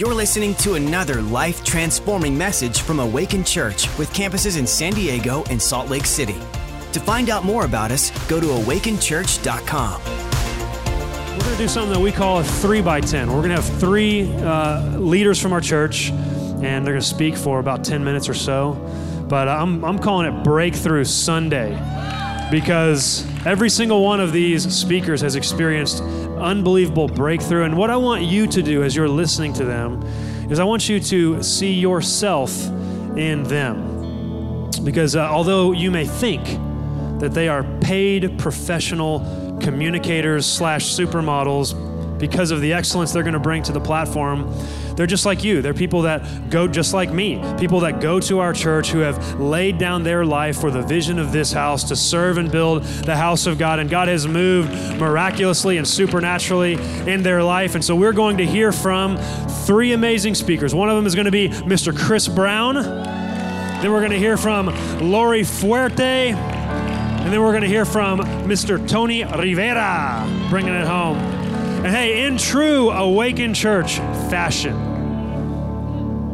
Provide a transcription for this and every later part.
You're listening to another life transforming message from Awaken Church with campuses in San Diego and Salt Lake City. To find out more about us, go to awakenchurch.com. We're going to do something that we call a three by 10. We're going to have three uh, leaders from our church, and they're going to speak for about 10 minutes or so. But I'm, I'm calling it Breakthrough Sunday because every single one of these speakers has experienced unbelievable breakthrough. And what I want you to do as you're listening to them is I want you to see yourself in them. Because uh, although you may think that they are paid professional communicators slash supermodels because of the excellence they're going to bring to the platform, they're just like you. They're people that go just like me, people that go to our church who have laid down their life for the vision of this house to serve and build the house of God. And God has moved miraculously and supernaturally in their life. And so we're going to hear from three amazing speakers. One of them is going to be Mr. Chris Brown. Then we're going to hear from Laurie Fuerte. And then we're going to hear from Mr. Tony Rivera, bringing it home. And hey, in true Awakened Church fashion,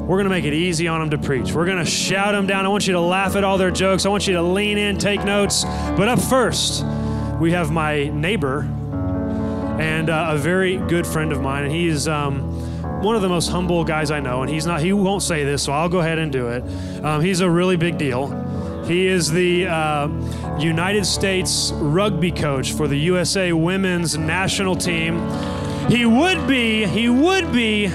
we're going to make it easy on them to preach. We're going to shout them down. I want you to laugh at all their jokes. I want you to lean in, take notes. But up first, we have my neighbor and uh, a very good friend of mine. And he's um, one of the most humble guys I know. And he's not, he won't say this, so I'll go ahead and do it. Um, he's a really big deal. He is the uh, United States rugby coach for the USA women's national team. He would be, he would be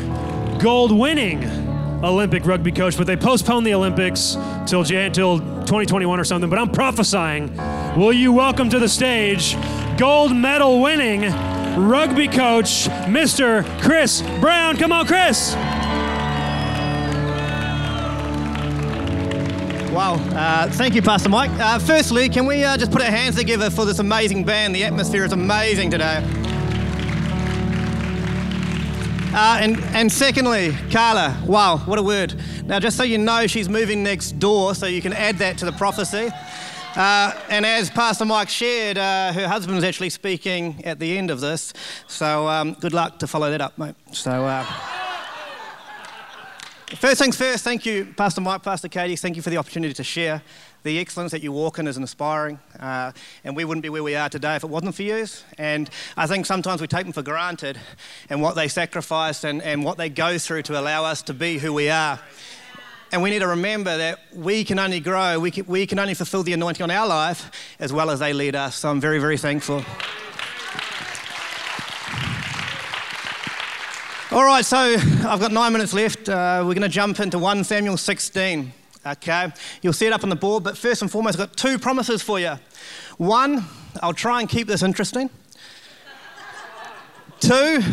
gold winning Olympic rugby coach, but they postponed the Olympics till Jan- till 2021 or something. But I'm prophesying. Will you welcome to the stage gold medal winning rugby coach, Mr. Chris Brown? Come on, Chris. Wow. Uh, thank you, Pastor Mike. Uh, firstly, can we uh, just put our hands together for this amazing band? The atmosphere is amazing today. Uh, and, and secondly, Carla, wow, what a word. Now, just so you know, she's moving next door, so you can add that to the prophecy. Uh, and as Pastor Mike shared, uh, her husband is actually speaking at the end of this. So um, good luck to follow that up, mate. So. First things first, thank you, Pastor Mike, Pastor Katie. Thank you for the opportunity to share. The excellence that you walk in is inspiring, uh, and we wouldn't be where we are today if it wasn't for you. And I think sometimes we take them for granted and what they sacrifice and, and what they go through to allow us to be who we are. And we need to remember that we can only grow, we can, we can only fulfill the anointing on our life as well as they lead us. So I'm very, very thankful. All right, so I've got nine minutes left. Uh, we're going to jump into 1 Samuel 16. Okay, you'll see it up on the board, but first and foremost, I've got two promises for you. One, I'll try and keep this interesting. Two,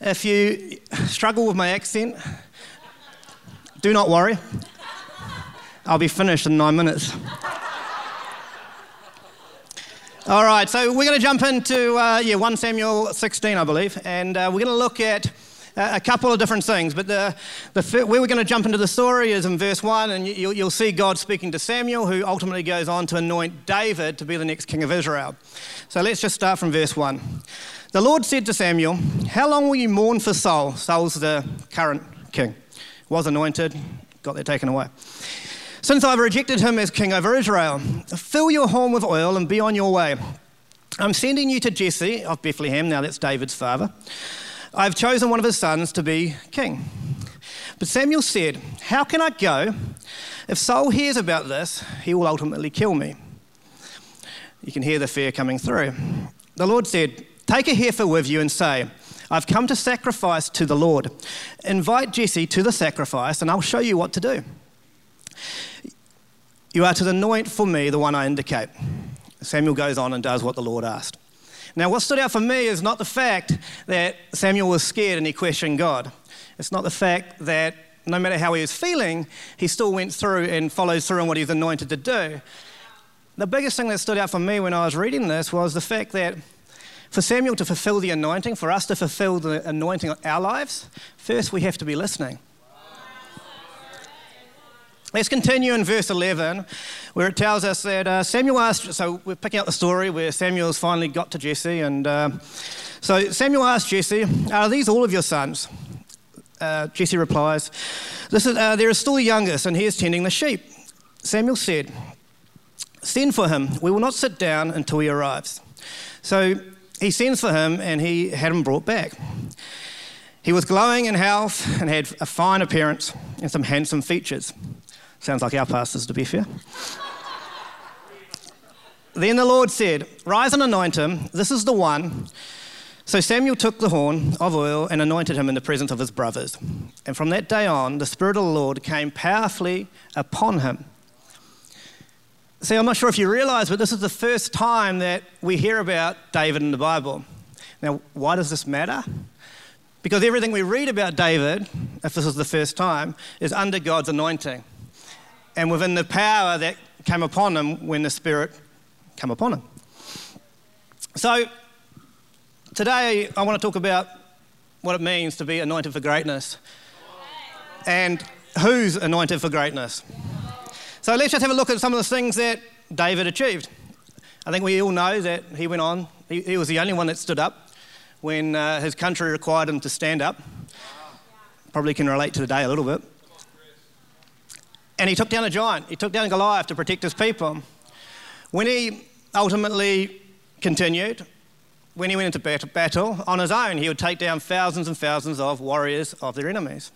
if you struggle with my accent, do not worry. I'll be finished in nine minutes. All right, so we're going to jump into uh, yeah 1 Samuel 16, I believe, and uh, we're going to look at a couple of different things. But the, the where we're going to jump into the story is in verse 1, and you'll, you'll see God speaking to Samuel, who ultimately goes on to anoint David to be the next king of Israel. So let's just start from verse 1. The Lord said to Samuel, How long will you mourn for Saul? Saul's the current king, was anointed, got that taken away. Since I've rejected him as king over Israel, fill your horn with oil and be on your way. I'm sending you to Jesse of Bethlehem, now that's David's father. I've chosen one of his sons to be king. But Samuel said, How can I go? If Saul hears about this, he will ultimately kill me. You can hear the fear coming through. The Lord said, Take a heifer with you and say, I've come to sacrifice to the Lord. Invite Jesse to the sacrifice, and I'll show you what to do. You are to anoint for me the one I indicate. Samuel goes on and does what the Lord asked. Now, what stood out for me is not the fact that Samuel was scared and he questioned God. It's not the fact that no matter how he was feeling, he still went through and followed through on what he was anointed to do. The biggest thing that stood out for me when I was reading this was the fact that for Samuel to fulfill the anointing, for us to fulfill the anointing of our lives, first we have to be listening. Let's continue in verse 11, where it tells us that uh, Samuel asked, so we're picking up the story where Samuel's finally got to Jesse. And uh, so Samuel asked Jesse, Are these all of your sons? uh, Jesse replies, this is, There is still the youngest, and he is tending the sheep. Samuel said, Send for him. We will not sit down until he arrives. So he sends for him, and he had him brought back. He was glowing in health and had a fine appearance and some handsome features. Sounds like our pastors, to be fair. then the Lord said, Rise and anoint him. This is the one. So Samuel took the horn of oil and anointed him in the presence of his brothers. And from that day on, the Spirit of the Lord came powerfully upon him. See, I'm not sure if you realize, but this is the first time that we hear about David in the Bible. Now, why does this matter? Because everything we read about David, if this is the first time, is under God's anointing and within the power that came upon him when the Spirit came upon him. So, Today, I want to talk about what it means to be anointed for greatness and who's anointed for greatness. So let's just have a look at some of the things that David achieved. I think we all know that he went on, he, he was the only one that stood up when uh, his country required him to stand up. Probably can relate to today a little bit. And he took down a giant, he took down Goliath to protect his people. When he ultimately continued, when he went into battle on his own, he would take down thousands and thousands of warriors of their enemies.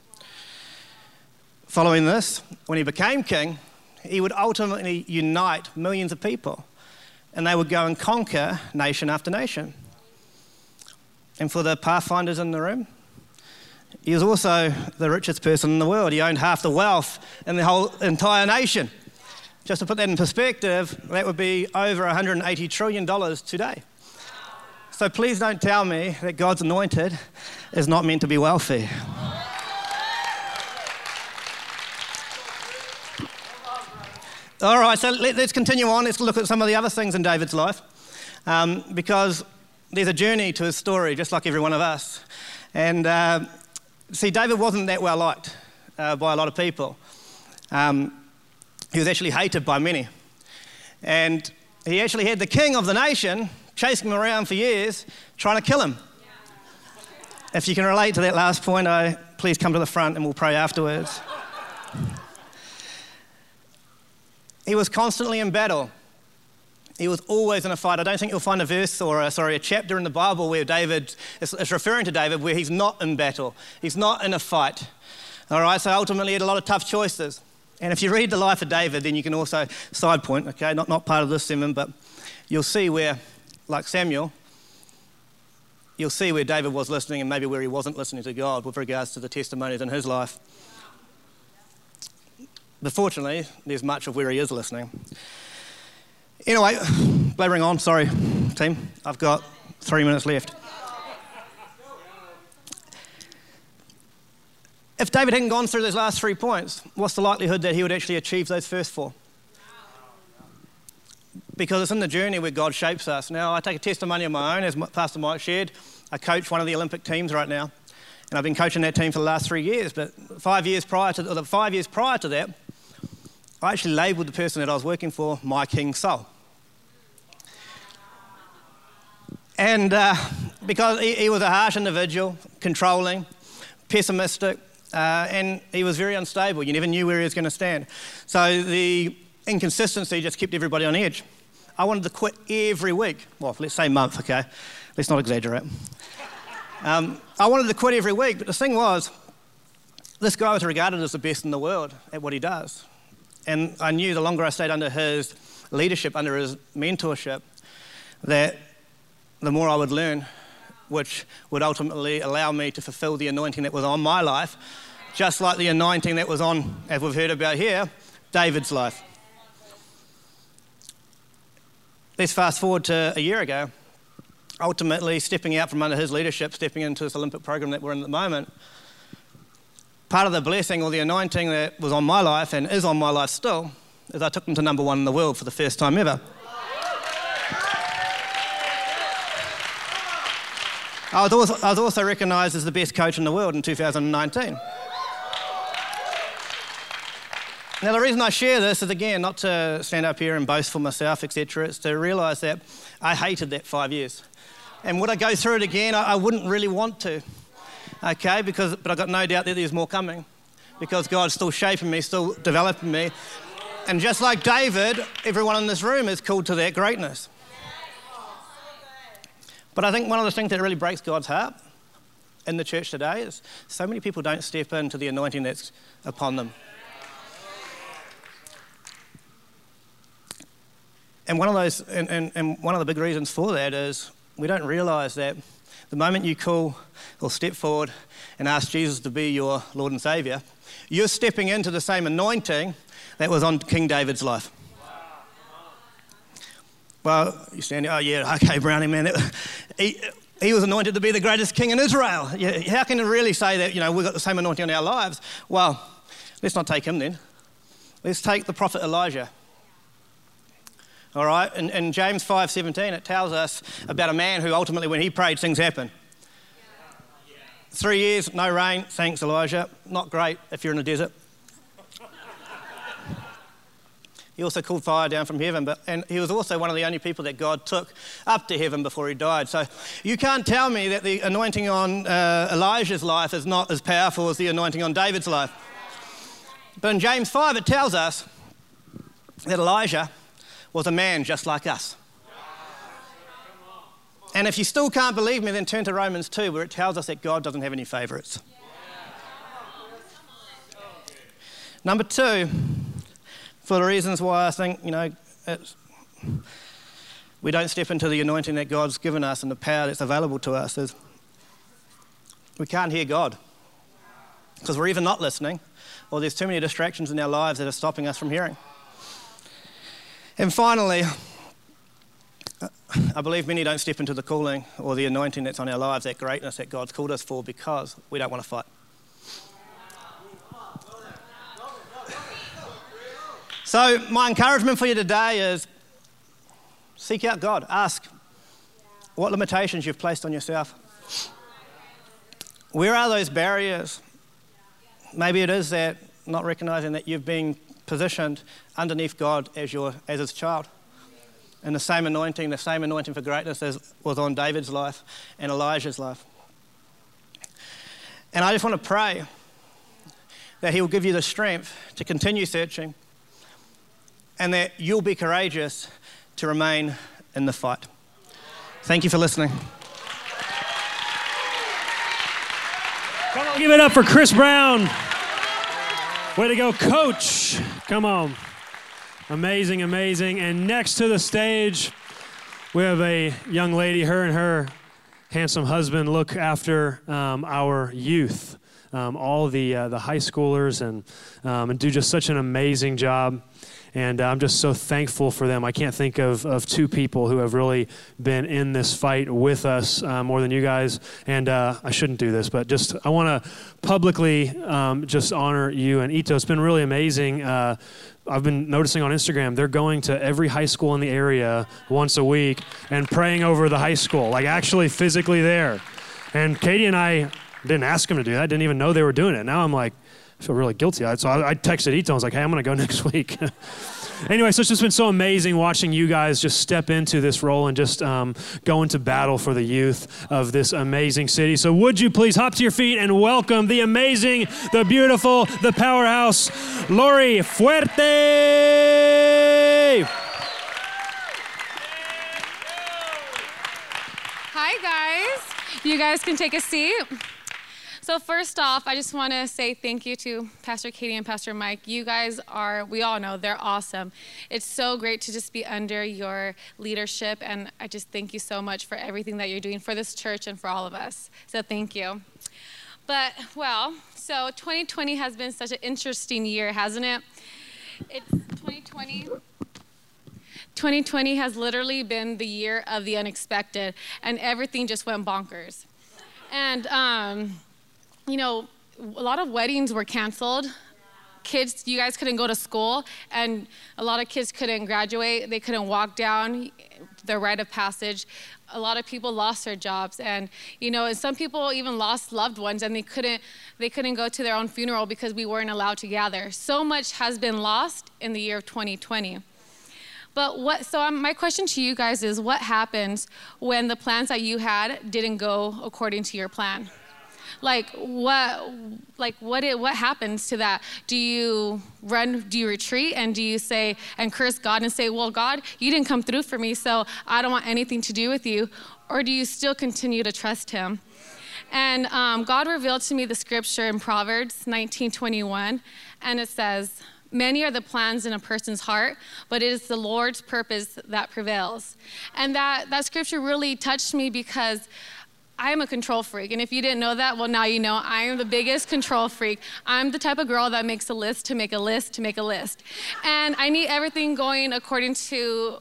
Following this, when he became king, he would ultimately unite millions of people and they would go and conquer nation after nation. And for the pathfinders in the room, he was also the richest person in the world. He owned half the wealth in the whole entire nation. Just to put that in perspective, that would be over $180 trillion today. So please don't tell me that God's anointed is not meant to be wealthy. All right, so let, us continue on. Let's look at some of the other things in David's life. Um, because there's a journey to his story, just like every one of us. And uh, see, David wasn't that well liked uh, by a lot of people. Um, he was actually hated by many. And he actually had the king of the nation chasing him around for years, trying to kill him. If you can relate to that last point, I, please come to the front and we'll pray afterwards. he was constantly in battle. He was always in a fight. I don't think you'll find a verse or a, sorry, a chapter in the Bible where David is referring to David where he's not in battle. He's not in a fight. All right, so ultimately he had a lot of tough choices. And if you read the life of David, then you can also side point, okay, not, not part of this sermon, but you'll see where like Samuel, you'll see where David was listening and maybe where he wasn't listening to God with regards to the testimonies in his life. But fortunately, there's much of where he is listening. Anyway, blabbering on, sorry, team. I've got three minutes left. If David hadn't gone through those last three points, what's the likelihood that he would actually achieve those first four? because it's in the journey where God shapes us. Now, I take a testimony of my own, as Pastor Mike shared. I coach one of the Olympic teams right now, and I've been coaching that team for the last three years. But five years prior to the five years prior to that, I actually labelled the person that I was working for my king Saul. And uh, because he, he, was a harsh individual, controlling, pessimistic, uh, and he was very unstable. You never knew where he was going to stand. So the inconsistency just kept everybody on edge. I wanted to quit every week. Well, let's say month, okay? Let's not exaggerate. Um, I wanted to quit every week, but the thing was, this guy was regarded as the best in the world at what he does. And I knew the longer I stayed under his leadership, under his mentorship, that the more I would learn, which would ultimately allow me to fulfill the anointing that was on my life, just like the anointing that was on, as we've heard about here, David's life. Let's fast forward to a year ago. Ultimately, stepping out from under his leadership, stepping into this Olympic program that we're in at the moment. Part of the blessing or the anointing that was on my life and is on my life still is I took them to number one in the world for the first time ever. Oh, I was also, I was also recognised as the best coach in the world in 2019. Now, the reason I share this is again not to stand up here and boast for myself, etc. It's to realise that I hated that five years. And would I go through it again? I, I wouldn't really want to. Okay, because, but I've got no doubt that there's more coming because God's still shaping me, still developing me. And just like David, everyone in this room is called to that greatness. But I think one of the things that really breaks God's heart in the church today is so many people don't step into the anointing that's upon them. And one of those, and, and, and one of the big reasons for that is we don't realize that the moment you call or step forward and ask Jesus to be your Lord and Savior, you're stepping into the same anointing that was on King David's life. Well, you stand there, oh yeah, okay, Brownie, man. He, he was anointed to be the greatest king in Israel. How can you really say that, you know, we've got the same anointing on our lives? Well, let's not take him then. Let's take the prophet Elijah. All right, in, in James 5.17, it tells us about a man who ultimately, when he prayed, things happened. Three years, no rain, thanks Elijah. Not great if you're in a desert. He also called fire down from heaven, but, and he was also one of the only people that God took up to heaven before he died. So you can't tell me that the anointing on uh, Elijah's life is not as powerful as the anointing on David's life. But in James 5, it tells us that Elijah was a man just like us. And if you still can't believe me, then turn to Romans 2, where it tells us that God doesn't have any favorites. Number two, for the reasons why I think, you know, we don't step into the anointing that God's given us and the power that's available to us is we can't hear God because we're even not listening or there's too many distractions in our lives that are stopping us from hearing. And finally, I believe many don't step into the calling or the anointing that's on our lives, that greatness that God's called us for, because we don't want to fight. So, my encouragement for you today is seek out God. Ask what limitations you've placed on yourself. Where are those barriers? Maybe it is that not recognizing that you've been positioned underneath God as, your, as his child. And the same anointing, the same anointing for greatness as was on David's life and Elijah's life. And I just want to pray that he will give you the strength to continue searching and that you'll be courageous to remain in the fight. Thank you for listening. Come on, give it up for Chris Brown. Way to go, coach. Come on. Amazing, amazing. And next to the stage, we have a young lady, her and her handsome husband look after um, our youth, um, all the, uh, the high schoolers, and, um, and do just such an amazing job. And uh, I'm just so thankful for them. I can't think of, of two people who have really been in this fight with us uh, more than you guys. And uh, I shouldn't do this, but just I want to publicly um, just honor you and Ito. It's been really amazing. Uh, I've been noticing on Instagram, they're going to every high school in the area once a week and praying over the high school, like actually physically there. And Katie and I didn't ask them to do that, didn't even know they were doing it. Now I'm like, I feel really guilty. So I, I texted Ito. I was like, hey, I'm going to go next week. anyway, so it's just been so amazing watching you guys just step into this role and just um, go into battle for the youth of this amazing city. So would you please hop to your feet and welcome the amazing, the beautiful, the powerhouse, Laurie Fuerte. Hi, guys. You guys can take a seat. So, first off, I just want to say thank you to Pastor Katie and Pastor Mike. You guys are, we all know, they're awesome. It's so great to just be under your leadership, and I just thank you so much for everything that you're doing for this church and for all of us. So, thank you. But, well, so 2020 has been such an interesting year, hasn't it? It's 2020. 2020 has literally been the year of the unexpected, and everything just went bonkers. And um, you know, a lot of weddings were canceled. Kids, you guys couldn't go to school, and a lot of kids couldn't graduate. They couldn't walk down their rite of passage. A lot of people lost their jobs, and you know, and some people even lost loved ones, and they couldn't they couldn't go to their own funeral because we weren't allowed to gather. So much has been lost in the year of 2020. But what? So my question to you guys is, what happens when the plans that you had didn't go according to your plan? Like what like what it, what happens to that do you run do you retreat and do you say and curse god and say well god you didn't come through for me so i don't want anything to do with you or do you still continue to trust him and um, god revealed to me the scripture in proverbs 1921 and it says Many are the plans in a person's heart, but it is the Lord's purpose that prevails. And that, that scripture really touched me because I am a control freak. And if you didn't know that, well, now you know I am the biggest control freak. I'm the type of girl that makes a list to make a list to make a list. And I need everything going according to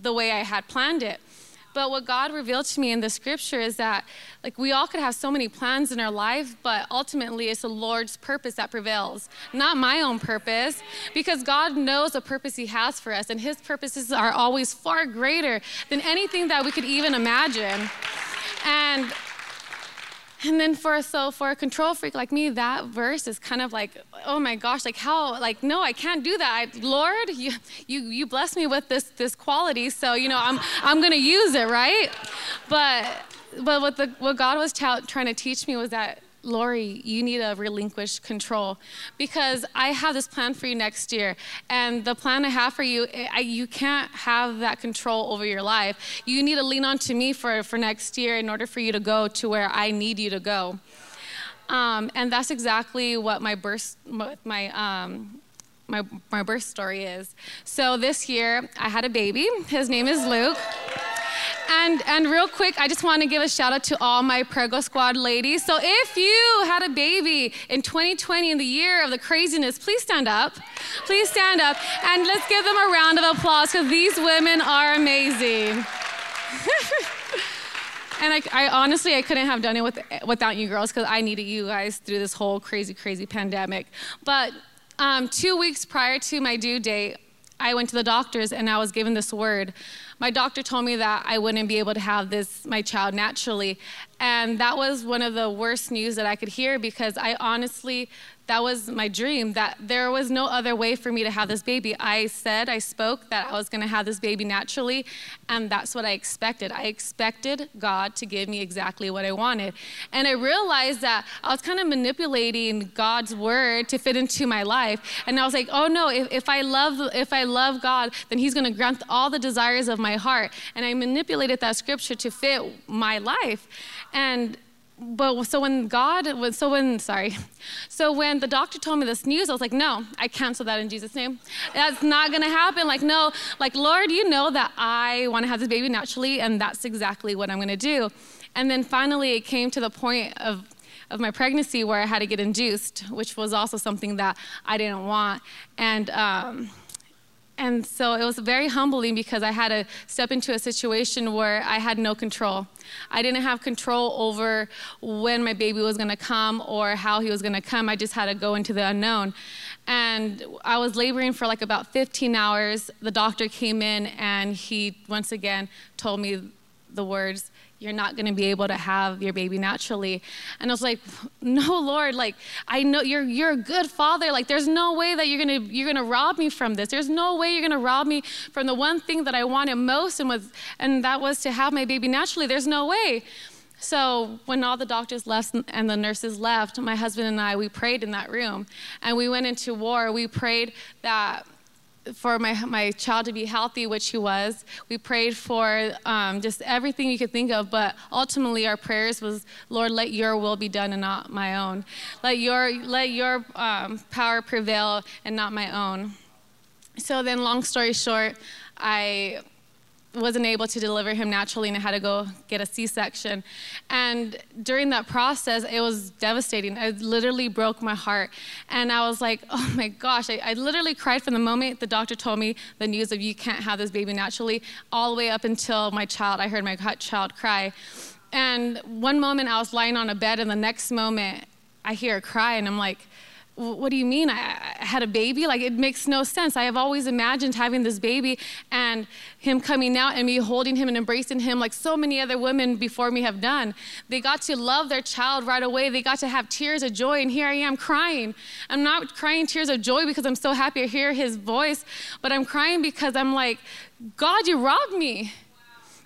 the way I had planned it. But what God revealed to me in the scripture is that, like, we all could have so many plans in our life, but ultimately it's the Lord's purpose that prevails, not my own purpose, because God knows the purpose He has for us, and His purposes are always far greater than anything that we could even imagine. And and then for so for a control freak like me, that verse is kind of like, oh my gosh, like how, like no, I can't do that. I, Lord, you you you bless me with this this quality, so you know I'm I'm gonna use it, right? But but what the what God was t- trying to teach me was that Laurie, you need to relinquish control because I have this plan for you next year. And the plan I have for you, I, you can't have that control over your life. You need to lean on to me for, for next year in order for you to go to where I need you to go. Um, and that's exactly what my birth, my, um, my, my birth story is. So this year, I had a baby. His name is Luke. And, and real quick, I just want to give a shout out to all my Prego Squad ladies. So if you had a baby in 2020, in the year of the craziness, please stand up. Please stand up. And let's give them a round of applause because these women are amazing. and I, I, honestly, I couldn't have done it with, without you girls because I needed you guys through this whole crazy, crazy pandemic. But um, two weeks prior to my due date, I went to the doctors and I was given this word. My doctor told me that I wouldn't be able to have this my child naturally, and that was one of the worst news that I could hear because I honestly that was my dream that there was no other way for me to have this baby. I said i spoke that i was going to have this baby naturally and that's what i expected. I expected god to give me exactly what i wanted. And i realized that i was kind of manipulating god's word to fit into my life. And i was like oh no if, if i love if i love god then he's going to grant all the desires of my heart. And i manipulated that scripture to fit my life and but so when God was, so when, sorry, so when the doctor told me this news, I was like, no, I cancel that in Jesus' name. That's not gonna happen. Like, no, like, Lord, you know that I wanna have this baby naturally, and that's exactly what I'm gonna do. And then finally, it came to the point of, of my pregnancy where I had to get induced, which was also something that I didn't want. And, um, and so it was very humbling because I had to step into a situation where I had no control. I didn't have control over when my baby was going to come or how he was going to come. I just had to go into the unknown. And I was laboring for like about 15 hours. The doctor came in and he once again told me the words, you're not going to be able to have your baby naturally. And i was like no lord like i know you're you're a good father. Like there's no way that you're going to you're to rob me from this. There's no way you're going to rob me from the one thing that i wanted most and was and that was to have my baby naturally. There's no way. So when all the doctors left and the nurses left my husband and i we prayed in that room. And we went into war. We prayed that for my, my child to be healthy, which he was. We prayed for um, just everything you could think of, but ultimately our prayers was, Lord, let your will be done and not my own. Let your, let your um, power prevail and not my own. So then, long story short, I wasn't able to deliver him naturally and I had to go get a C-section. And during that process, it was devastating. It literally broke my heart. And I was like, oh my gosh, I, I literally cried from the moment the doctor told me the news of you can't have this baby naturally, all the way up until my child, I heard my child cry. And one moment I was lying on a bed and the next moment I hear a cry and I'm like, what do you mean? I, had a baby? Like, it makes no sense. I have always imagined having this baby and him coming out and me holding him and embracing him like so many other women before me have done. They got to love their child right away. They got to have tears of joy, and here I am crying. I'm not crying tears of joy because I'm so happy to hear his voice, but I'm crying because I'm like, God, you robbed me.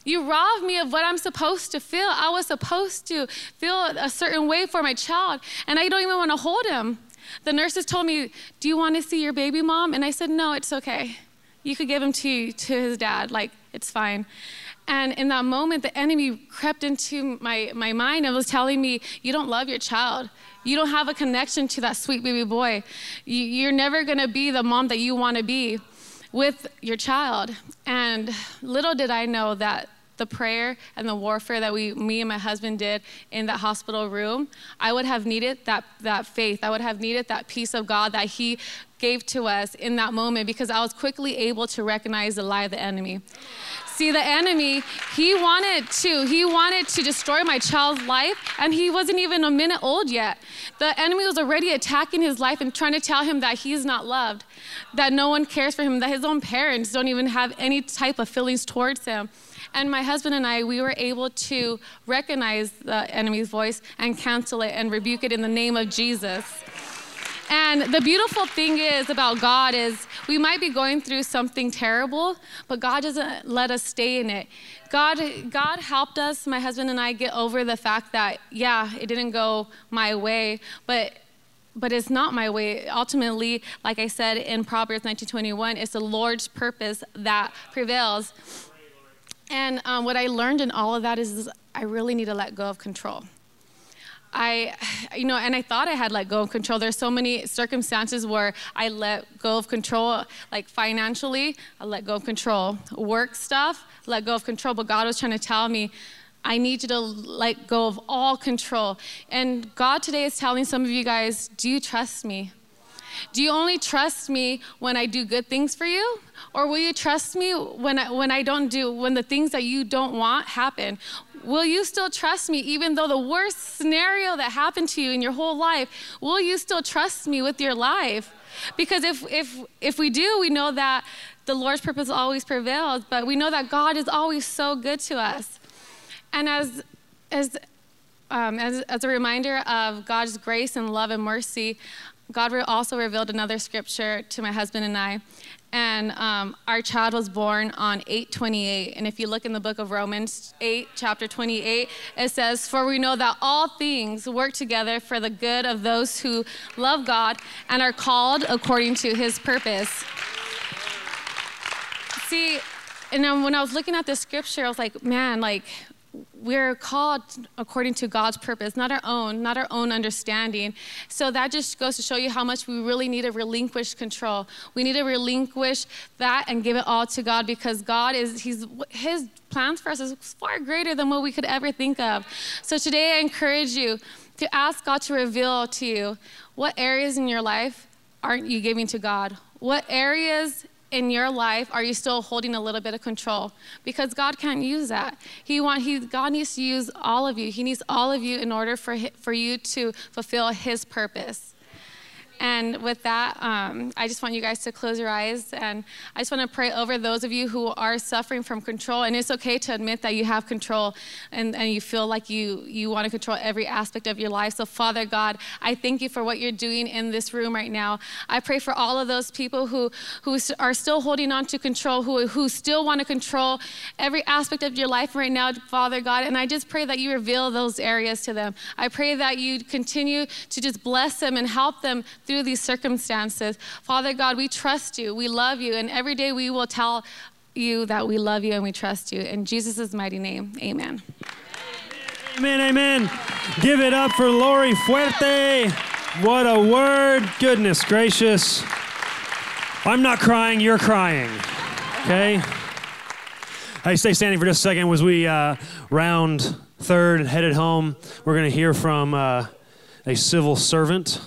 You robbed me of what I'm supposed to feel. I was supposed to feel a certain way for my child, and I don't even want to hold him. The nurses told me, Do you want to see your baby mom? And I said, No, it's okay. You could give him to, to his dad. Like, it's fine. And in that moment, the enemy crept into my, my mind and was telling me, You don't love your child. You don't have a connection to that sweet baby boy. You, you're never going to be the mom that you want to be with your child. And little did I know that the prayer and the warfare that we, me and my husband did in that hospital room, I would have needed that, that faith. I would have needed that peace of God that He gave to us in that moment because I was quickly able to recognize the lie of the enemy. See, the enemy, he wanted to, he wanted to destroy my child's life, and he wasn't even a minute old yet. The enemy was already attacking his life and trying to tell him that he's not loved, that no one cares for him, that his own parents don't even have any type of feelings towards him. And my husband and I, we were able to recognize the enemy's voice and cancel it and rebuke it in the name of Jesus. And the beautiful thing is about God is we might be going through something terrible, but God doesn't let us stay in it. God, God helped us, my husband and I, get over the fact that, yeah, it didn't go my way, but but it's not my way. Ultimately, like I said in Proverbs 19:21, it's the Lord's purpose that prevails. And um, what I learned in all of that is, is I really need to let go of control. I, you know, and I thought I had let go of control. There's so many circumstances where I let go of control, like financially, I let go of control. Work stuff, let go of control. But God was trying to tell me, I need you to let go of all control. And God today is telling some of you guys, do you trust me? Do you only trust me when I do good things for you? Or will you trust me when I, when I don't do, when the things that you don't want happen? Will you still trust me even though the worst scenario that happened to you in your whole life, will you still trust me with your life? Because if, if, if we do, we know that the Lord's purpose always prevails, but we know that God is always so good to us. And as, as, um, as, as a reminder of God's grace and love and mercy, God also revealed another scripture to my husband and I and um, our child was born on 828 and if you look in the book of romans 8 chapter 28 it says for we know that all things work together for the good of those who love god and are called according to his purpose. See and then when i was looking at this scripture i was like man like we're called according to God's purpose, not our own, not our own understanding. So that just goes to show you how much we really need to relinquish control. We need to relinquish that and give it all to God because God is, He's, His plans for us is far greater than what we could ever think of. So today I encourage you to ask God to reveal to you what areas in your life aren't you giving to God? What areas in your life are you still holding a little bit of control? Because God can't use that. He want he God needs to use all of you. He needs all of you in order for for you to fulfill His purpose. And with that, um, I just want you guys to close your eyes. And I just want to pray over those of you who are suffering from control. And it's okay to admit that you have control and, and you feel like you, you want to control every aspect of your life. So, Father God, I thank you for what you're doing in this room right now. I pray for all of those people who, who are still holding on to control, who, who still want to control every aspect of your life right now, Father God. And I just pray that you reveal those areas to them. I pray that you continue to just bless them and help them through through these circumstances. Father God, we trust you, we love you, and every day we will tell you that we love you and we trust you. In Jesus' mighty name, amen. Amen, amen. Give it up for Laurie Fuerte. What a word. Goodness gracious. I'm not crying, you're crying. Okay? Hey, stay standing for just a second as we uh, round third and headed home. We're going to hear from uh, a civil servant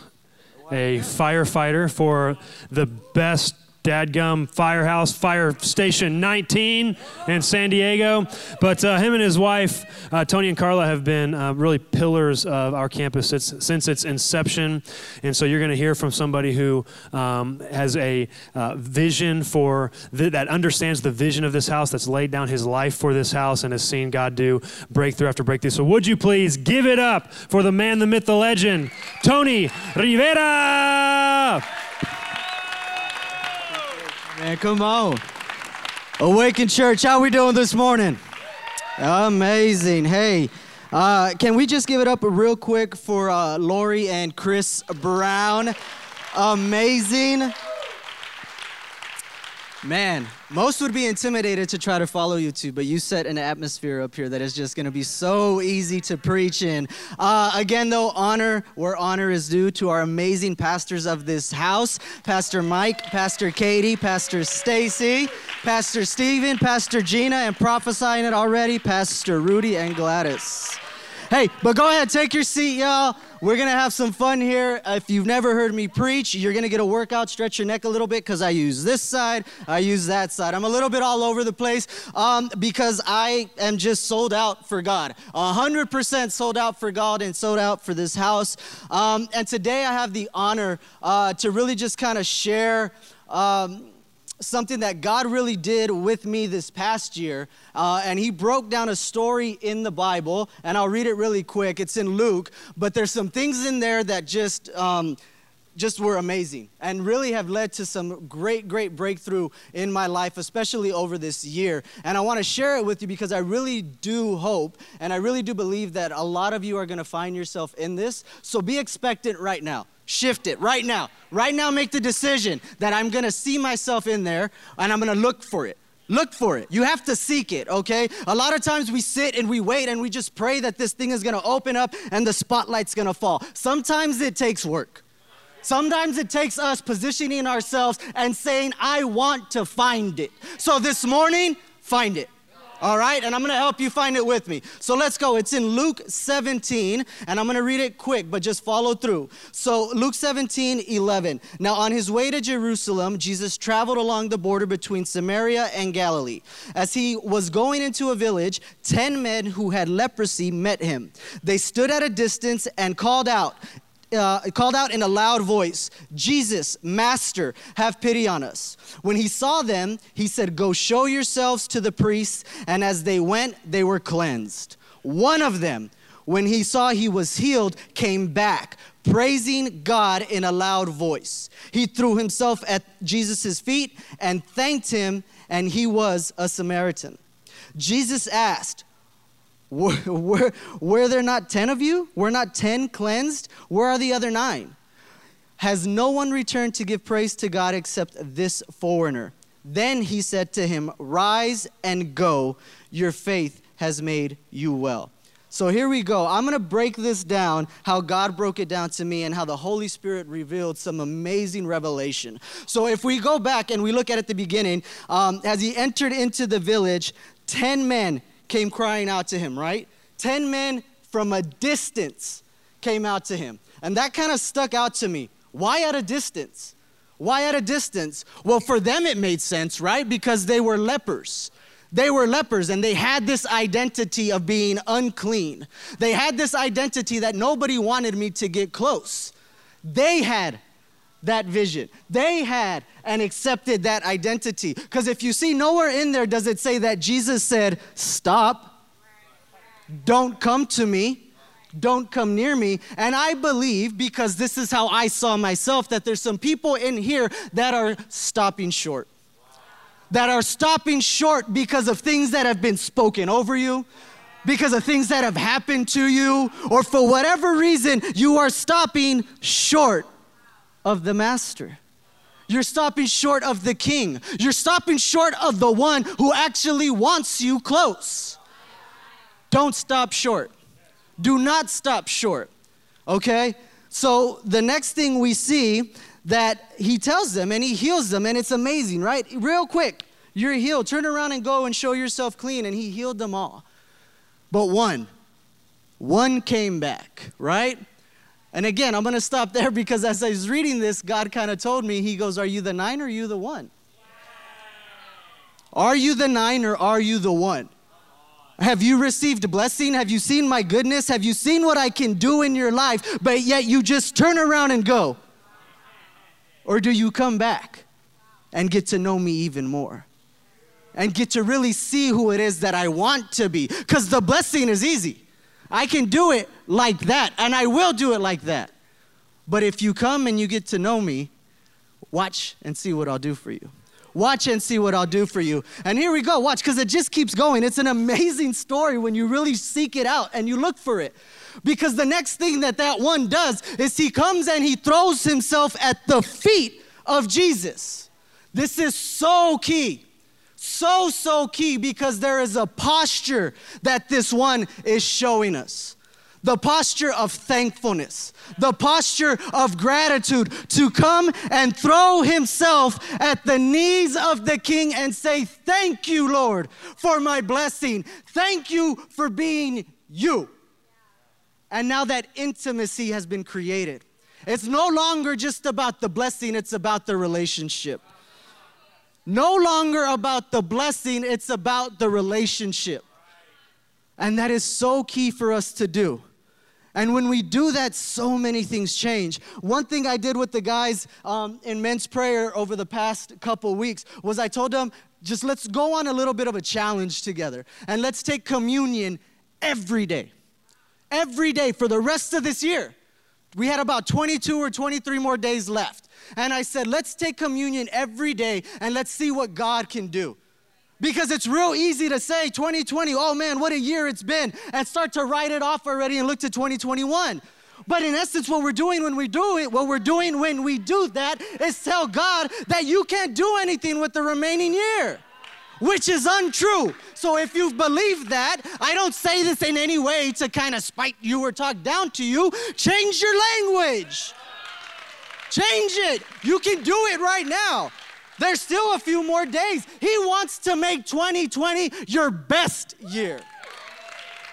a firefighter for the best dadgum firehouse, Fire Station 19 in San Diego. But uh, him and his wife, uh, Tony and Carla, have been uh, really pillars of our campus it's, since its inception. And so you're going to hear from somebody who um, has a uh, vision for th- that understands the vision of this house, that's laid down his life for this house, and has seen God do breakthrough after breakthrough. So would you please give it up for the man, the myth, the legend, Tony Rivera? Man, come on. Awaken Church, how we doing this morning? Amazing. Hey, uh, can we just give it up real quick for uh, Laurie and Chris Brown? Amazing. Man, most would be intimidated to try to follow you two, but you set an atmosphere up here that is just going to be so easy to preach in. Uh, again, though, honor where honor is due to our amazing pastors of this house Pastor Mike, Pastor Katie, Pastor Stacy, Pastor Stephen, Pastor Gina, and prophesying it already, Pastor Rudy and Gladys. Hey, but go ahead, take your seat, y'all. We're gonna have some fun here. If you've never heard me preach, you're gonna get a workout, stretch your neck a little bit, because I use this side, I use that side. I'm a little bit all over the place um, because I am just sold out for God. 100% sold out for God and sold out for this house. Um, and today I have the honor uh, to really just kind of share. Um, something that God really did with me this past year. Uh, and He broke down a story in the Bible, and I'll read it really quick. It's in Luke, but there's some things in there that just. Um, just were amazing and really have led to some great, great breakthrough in my life, especially over this year. And I want to share it with you because I really do hope and I really do believe that a lot of you are going to find yourself in this. So be expectant right now. Shift it right now. Right now, make the decision that I'm gonna see myself in there and I'm gonna look for it. Look for it. You have to seek it, okay? A lot of times we sit and we wait and we just pray that this thing is gonna open up and the spotlight's gonna fall. Sometimes it takes work. Sometimes it takes us positioning ourselves and saying, I want to find it. So this morning, find it. All right, and I'm gonna help you find it with me. So let's go. It's in Luke 17, and I'm gonna read it quick, but just follow through. So, Luke 17, 11. Now, on his way to Jerusalem, Jesus traveled along the border between Samaria and Galilee. As he was going into a village, 10 men who had leprosy met him. They stood at a distance and called out, uh, called out in a loud voice, Jesus, Master, have pity on us. When he saw them, he said, Go show yourselves to the priests. And as they went, they were cleansed. One of them, when he saw he was healed, came back, praising God in a loud voice. He threw himself at Jesus' feet and thanked him, and he was a Samaritan. Jesus asked, were, were, were there not 10 of you? Were not 10 cleansed? Where are the other nine? Has no one returned to give praise to God except this foreigner? Then he said to him, Rise and go. Your faith has made you well. So here we go. I'm going to break this down, how God broke it down to me, and how the Holy Spirit revealed some amazing revelation. So if we go back and we look at it at the beginning, um, as he entered into the village, 10 men came crying out to him, right? 10 men from a distance came out to him. And that kind of stuck out to me. Why at a distance? Why at a distance? Well, for them it made sense, right? Because they were lepers. They were lepers and they had this identity of being unclean. They had this identity that nobody wanted me to get close. They had that vision. They had and accepted that identity. Because if you see nowhere in there does it say that Jesus said, Stop, don't come to me. Don't come near me. And I believe, because this is how I saw myself, that there's some people in here that are stopping short. That are stopping short because of things that have been spoken over you, because of things that have happened to you, or for whatever reason, you are stopping short of the master. You're stopping short of the king. You're stopping short of the one who actually wants you close. Don't stop short. Do not stop short. Okay? So the next thing we see that he tells them and he heals them, and it's amazing, right? Real quick, you're healed. Turn around and go and show yourself clean. And he healed them all. But one, one came back, right? And again, I'm going to stop there because as I was reading this, God kind of told me, He goes, Are you the nine or are you the one? Are you the nine or are you the one? Have you received blessing? Have you seen my goodness? Have you seen what I can do in your life, but yet you just turn around and go? Or do you come back and get to know me even more? And get to really see who it is that I want to be? Because the blessing is easy. I can do it like that, and I will do it like that. But if you come and you get to know me, watch and see what I'll do for you. Watch and see what I'll do for you. And here we go. Watch, because it just keeps going. It's an amazing story when you really seek it out and you look for it. Because the next thing that that one does is he comes and he throws himself at the feet of Jesus. This is so key. So, so key because there is a posture that this one is showing us the posture of thankfulness, the posture of gratitude to come and throw himself at the knees of the king and say, Thank you, Lord, for my blessing. Thank you for being you. And now that intimacy has been created. It's no longer just about the blessing, it's about the relationship. No longer about the blessing, it's about the relationship. And that is so key for us to do. And when we do that, so many things change. One thing I did with the guys um, in men's prayer over the past couple weeks was I told them, just let's go on a little bit of a challenge together and let's take communion every day. Every day for the rest of this year. We had about 22 or 23 more days left. And I said, let's take communion every day and let's see what God can do. Because it's real easy to say 2020, oh man, what a year it's been, and start to write it off already and look to 2021. But in essence, what we're doing when we do it, what we're doing when we do that is tell God that you can't do anything with the remaining year, which is untrue. So if you believe that, I don't say this in any way to kind of spite you or talk down to you. Change your language. Change it. You can do it right now. There's still a few more days. He wants to make 2020 your best year.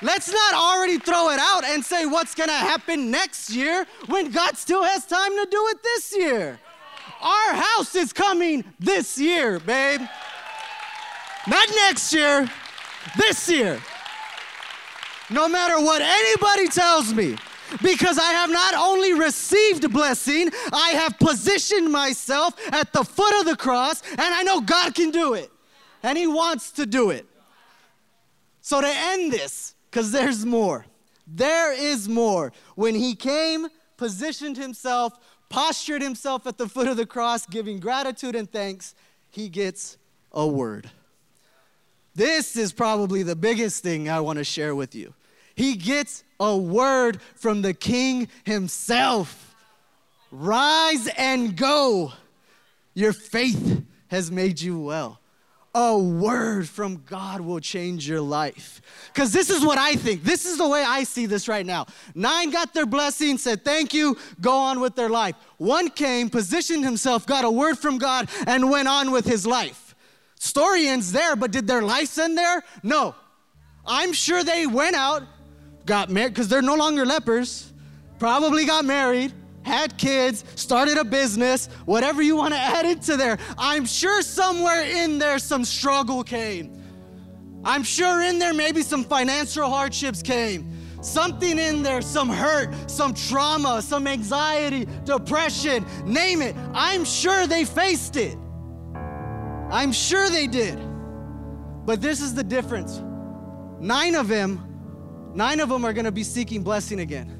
Let's not already throw it out and say what's gonna happen next year when God still has time to do it this year. Our house is coming this year, babe. Not next year, this year. No matter what anybody tells me, because I have not only received blessing, I have positioned myself at the foot of the cross, and I know God can do it. And He wants to do it. So, to end this, because there's more, there is more. When He came, positioned Himself, postured Himself at the foot of the cross, giving gratitude and thanks, He gets a word. This is probably the biggest thing I want to share with you. He gets a word from the king himself Rise and go. Your faith has made you well. A word from God will change your life. Because this is what I think. This is the way I see this right now. Nine got their blessing, said thank you, go on with their life. One came, positioned himself, got a word from God, and went on with his life. Story ends there, but did their life end there? No. I'm sure they went out, got married, because they're no longer lepers, probably got married, had kids, started a business, whatever you want to add into there. I'm sure somewhere in there some struggle came. I'm sure in there maybe some financial hardships came. Something in there, some hurt, some trauma, some anxiety, depression, name it. I'm sure they faced it. I'm sure they did. But this is the difference. Nine of them Nine of them are to be seeking blessing again.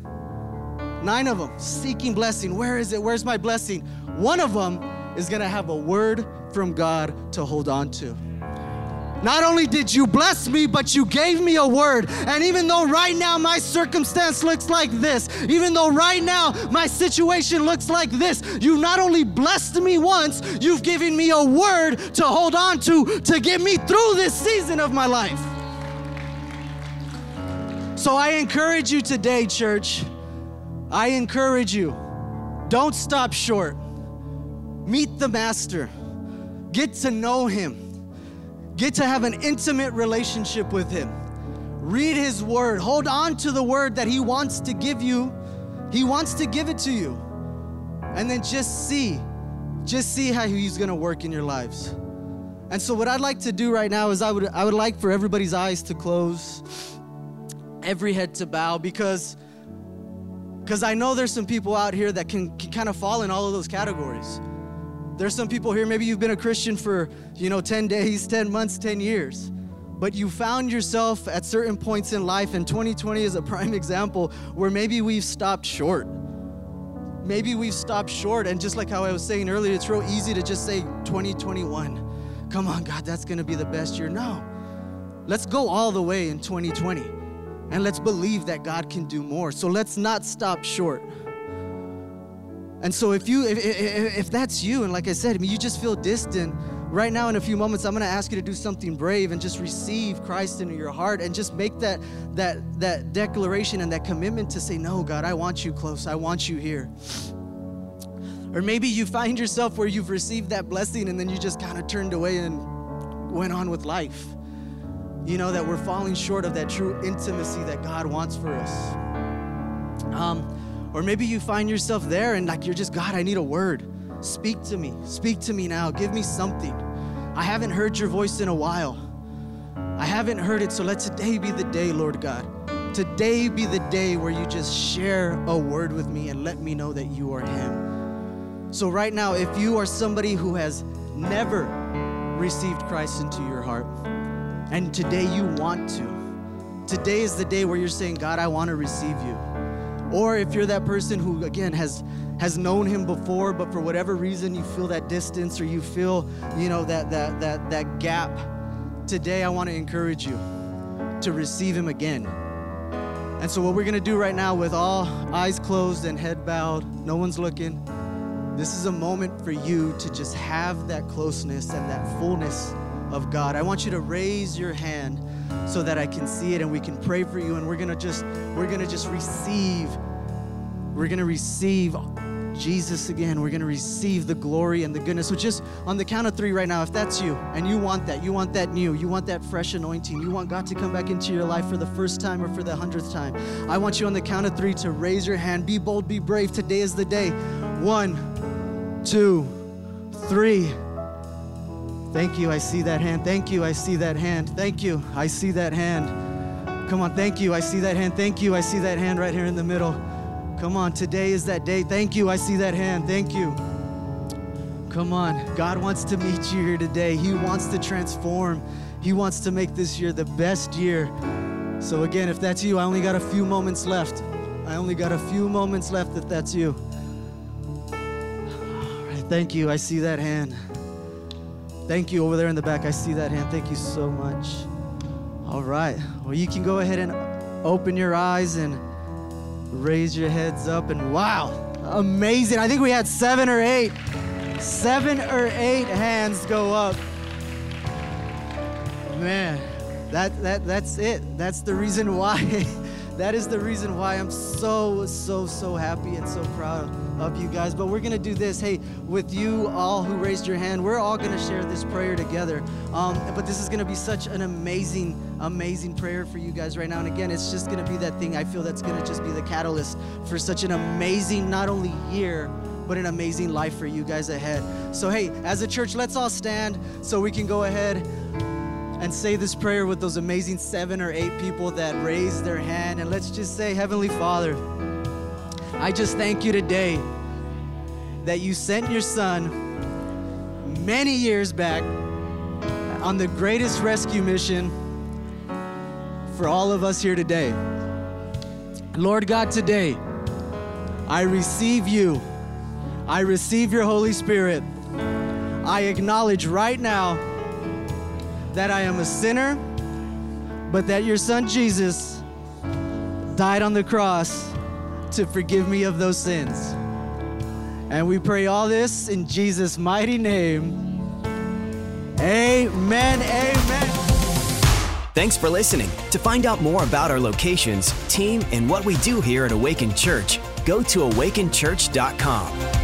Nine of them seeking blessing. Where is it? Where's my blessing? One of them is to have a word from God to hold on to. Not only did you bless me, but you gave me a word. And even though right now my circumstance looks like this, even though right now my situation looks like this, you not only blessed me once, you've given me a word to hold on to to get me through this season of my life. So I encourage you today, church. I encourage you. Don't stop short. Meet the Master. Get to know Him. Get to have an intimate relationship with Him. Read His Word. Hold on to the Word that He wants to give you. He wants to give it to you. And then just see, just see how He's gonna work in your lives. And so, what I'd like to do right now is I would, I would like for everybody's eyes to close every head to bow because because I know there's some people out here that can, can kind of fall in all of those categories. There's some people here, maybe you've been a Christian for, you know, 10 days, 10 months, 10 years, but you found yourself at certain points in life, and 2020 is a prime example where maybe we've stopped short. Maybe we've stopped short, and just like how I was saying earlier, it's real easy to just say 2021 come on, God, that's gonna be the best year. No. Let's go all the way in 2020 and let's believe that God can do more. So let's not stop short. And so if you if, if, if that's you, and like I said, I mean, you just feel distant, right now in a few moments i'm going to ask you to do something brave and just receive christ into your heart and just make that that that declaration and that commitment to say no god i want you close. I want you here. Or maybe you find yourself where you've received that blessing and then you just kind of turned away and went on with life. You know that we're falling short of that true intimacy that god wants for us. Um, or maybe you find yourself there and like you're just god i need a word Speak to me. Speak to me now. Give me something. I haven't heard your voice in a while. I haven't heard it, so let today be the day, Lord God. Today be the day where you just share a word with me and let me know that you are Him. So, right now, if you are somebody who has never received Christ into your heart, and today you want to, today is the day where you're saying, God, I want to receive you. Or if you're that person who, again, has has known him before, but for whatever reason you feel that distance or you feel, you know, that that that that gap, today I want to encourage you to receive him again. And so what we're to do right now with all eyes closed and head bowed, no one's looking. This is a moment for you to just have that closeness and that fullness of God. I want you to raise your hand so that I can see it and we can pray for you and we're going to just we're going to just receive we're going to receive Jesus again. We're going to receive the glory and the goodness. So, just on the count of three right now, if that's you and you want that, you want that new, you want that fresh anointing, you want God to come back into your life for the first time or for the hundredth time, I want you on the count of three to raise your hand. Be bold, be brave. Today is the day. One, two, three. Thank you. I see that hand. Thank you. I see that hand. Thank you. I see that hand. Come on. Thank you. I see that hand. Thank you. I see that hand right here in the middle. Come on, today is that day. Thank you. I see that hand. Thank you. Come on. God wants to meet you here today. He wants to transform. He wants to make this year the best year. So, again, if that's you, I only got a few moments left. I only got a few moments left if that's you. All right, thank you. I see that hand. Thank you over there in the back. I see that hand. Thank you so much. All right. Well, you can go ahead and open your eyes and raise your heads up and wow, amazing. I think we had seven or eight, seven or eight hands go up. Man, that, that, that's it. That's the reason why. that is the reason why I'm so, so, so happy and so proud of you guys. But we're going to do this. Hey, with you all who raised your hand, we're all going to share this prayer together. Um, but this is going to be such an amazing, amazing prayer for you guys right now. And again, it's just going to be that thing I feel that's going to just be the catalyst for such an amazing, not only year, but an amazing life for you guys ahead. So, hey, as a church, let's all stand so we can go ahead and say this prayer with those amazing seven or eight people that raised their hand. And let's just say, Heavenly Father, I just thank you today that you sent your son many years back on the greatest rescue mission for all of us here today. Lord God, today, I receive you. I receive your Holy Spirit. I acknowledge right now that I am a sinner, but that your son Jesus died on the cross to forgive me of those sins. And we pray all this in Jesus' mighty name. Amen. Amen. Thanks for listening. To find out more about our locations, team, and what we do here at Awaken Church, go to awakenchurch.com.